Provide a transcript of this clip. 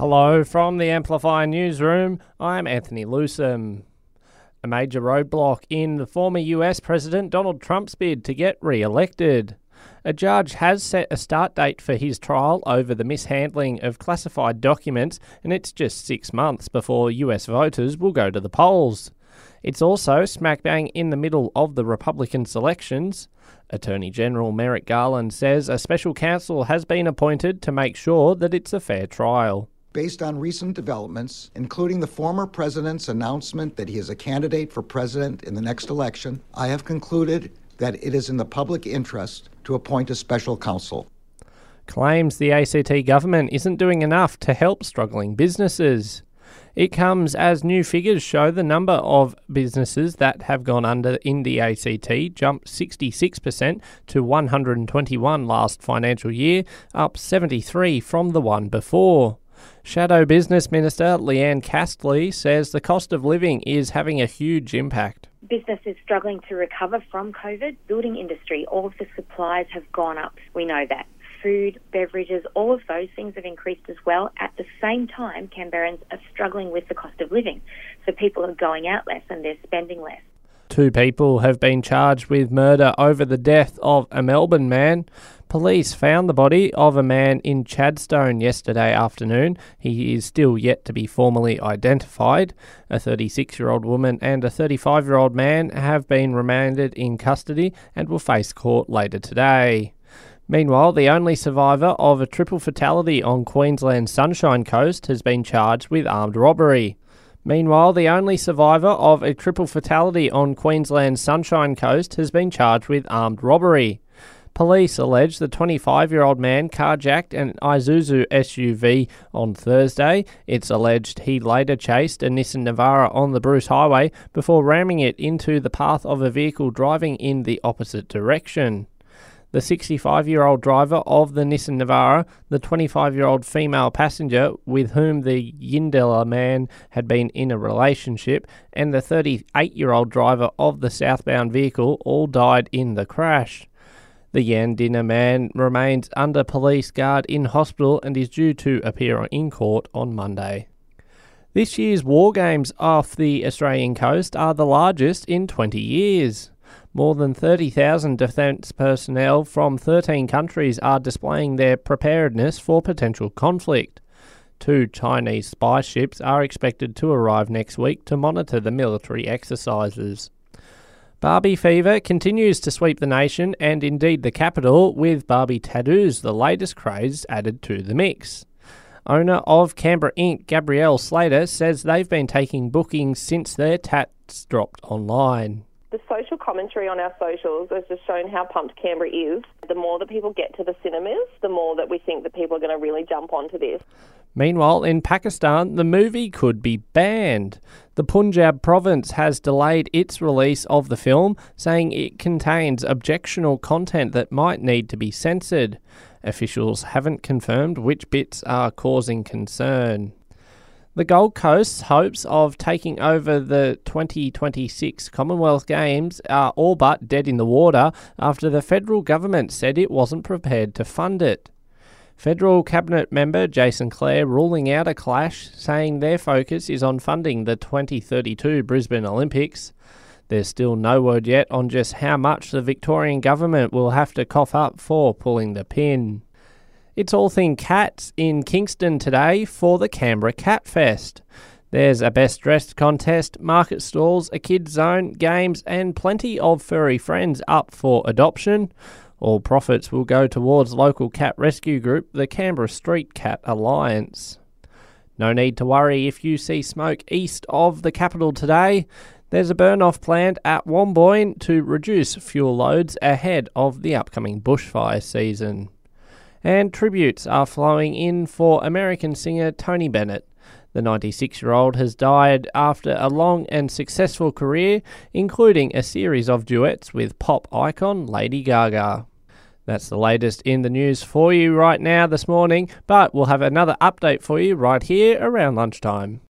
Hello from the Amplify newsroom. I'm Anthony Lewsome. A major roadblock in the former US President Donald Trump's bid to get re elected. A judge has set a start date for his trial over the mishandling of classified documents, and it's just six months before US voters will go to the polls. It's also smack bang in the middle of the Republican selections. Attorney General Merrick Garland says a special counsel has been appointed to make sure that it's a fair trial. Based on recent developments, including the former president's announcement that he is a candidate for president in the next election, I have concluded that it is in the public interest to appoint a special counsel. Claims the ACT government isn't doing enough to help struggling businesses. It comes as new figures show the number of businesses that have gone under in the ACT jumped 66% to 121 last financial year, up 73 from the one before. Shadow Business Minister Leanne Castley says the cost of living is having a huge impact. Business is struggling to recover from COVID. Building industry, all of the supplies have gone up. We know that. Food, beverages, all of those things have increased as well. At the same time, Canberrans are struggling with the cost of living. So people are going out less and they're spending less. Two people have been charged with murder over the death of a Melbourne man. Police found the body of a man in Chadstone yesterday afternoon. He is still yet to be formally identified. A 36 year old woman and a 35 year old man have been remanded in custody and will face court later today. Meanwhile, the only survivor of a triple fatality on Queensland's Sunshine Coast has been charged with armed robbery. Meanwhile, the only survivor of a triple fatality on Queensland's Sunshine Coast has been charged with armed robbery. Police allege the 25 year old man carjacked an Isuzu SUV on Thursday. It's alleged he later chased a Nissan Navara on the Bruce Highway before ramming it into the path of a vehicle driving in the opposite direction the 65 year old driver of the Nissan Navara, the 25 year old female passenger with whom the Yandina man had been in a relationship, and the 38 year old driver of the southbound vehicle all died in the crash. The Yandina man remains under police guard in hospital and is due to appear in court on Monday. This year's war games off the Australian coast are the largest in 20 years. More than 30,000 defence personnel from 13 countries are displaying their preparedness for potential conflict. Two Chinese spy ships are expected to arrive next week to monitor the military exercises. Barbie fever continues to sweep the nation and indeed the capital, with Barbie tattoos the latest craze added to the mix. Owner of Canberra Ink, Gabrielle Slater, says they've been taking bookings since their tats dropped online the social commentary on our socials has just shown how pumped Canberra is. The more that people get to the cinemas, the more that we think that people are going to really jump onto this. Meanwhile, in Pakistan, the movie could be banned. The Punjab province has delayed its release of the film, saying it contains objectionable content that might need to be censored. Officials haven't confirmed which bits are causing concern. The Gold Coast's hopes of taking over the 2026 Commonwealth Games are all but dead in the water after the federal government said it wasn't prepared to fund it. Federal Cabinet member Jason Clare ruling out a clash, saying their focus is on funding the 2032 Brisbane Olympics. There's still no word yet on just how much the Victorian government will have to cough up for pulling the pin. It's all thing cats in Kingston today for the Canberra Cat Fest. There's a best dressed contest, market stalls, a kids zone, games, and plenty of furry friends up for adoption. All profits will go towards local cat rescue group, the Canberra Street Cat Alliance. No need to worry if you see smoke east of the capital today. There's a burn off planned at Wamboin to reduce fuel loads ahead of the upcoming bushfire season and tributes are flowing in for American singer Tony Bennett. The 96 year old has died after a long and successful career, including a series of duets with pop icon Lady Gaga. That's the latest in the news for you right now this morning, but we'll have another update for you right here around lunchtime.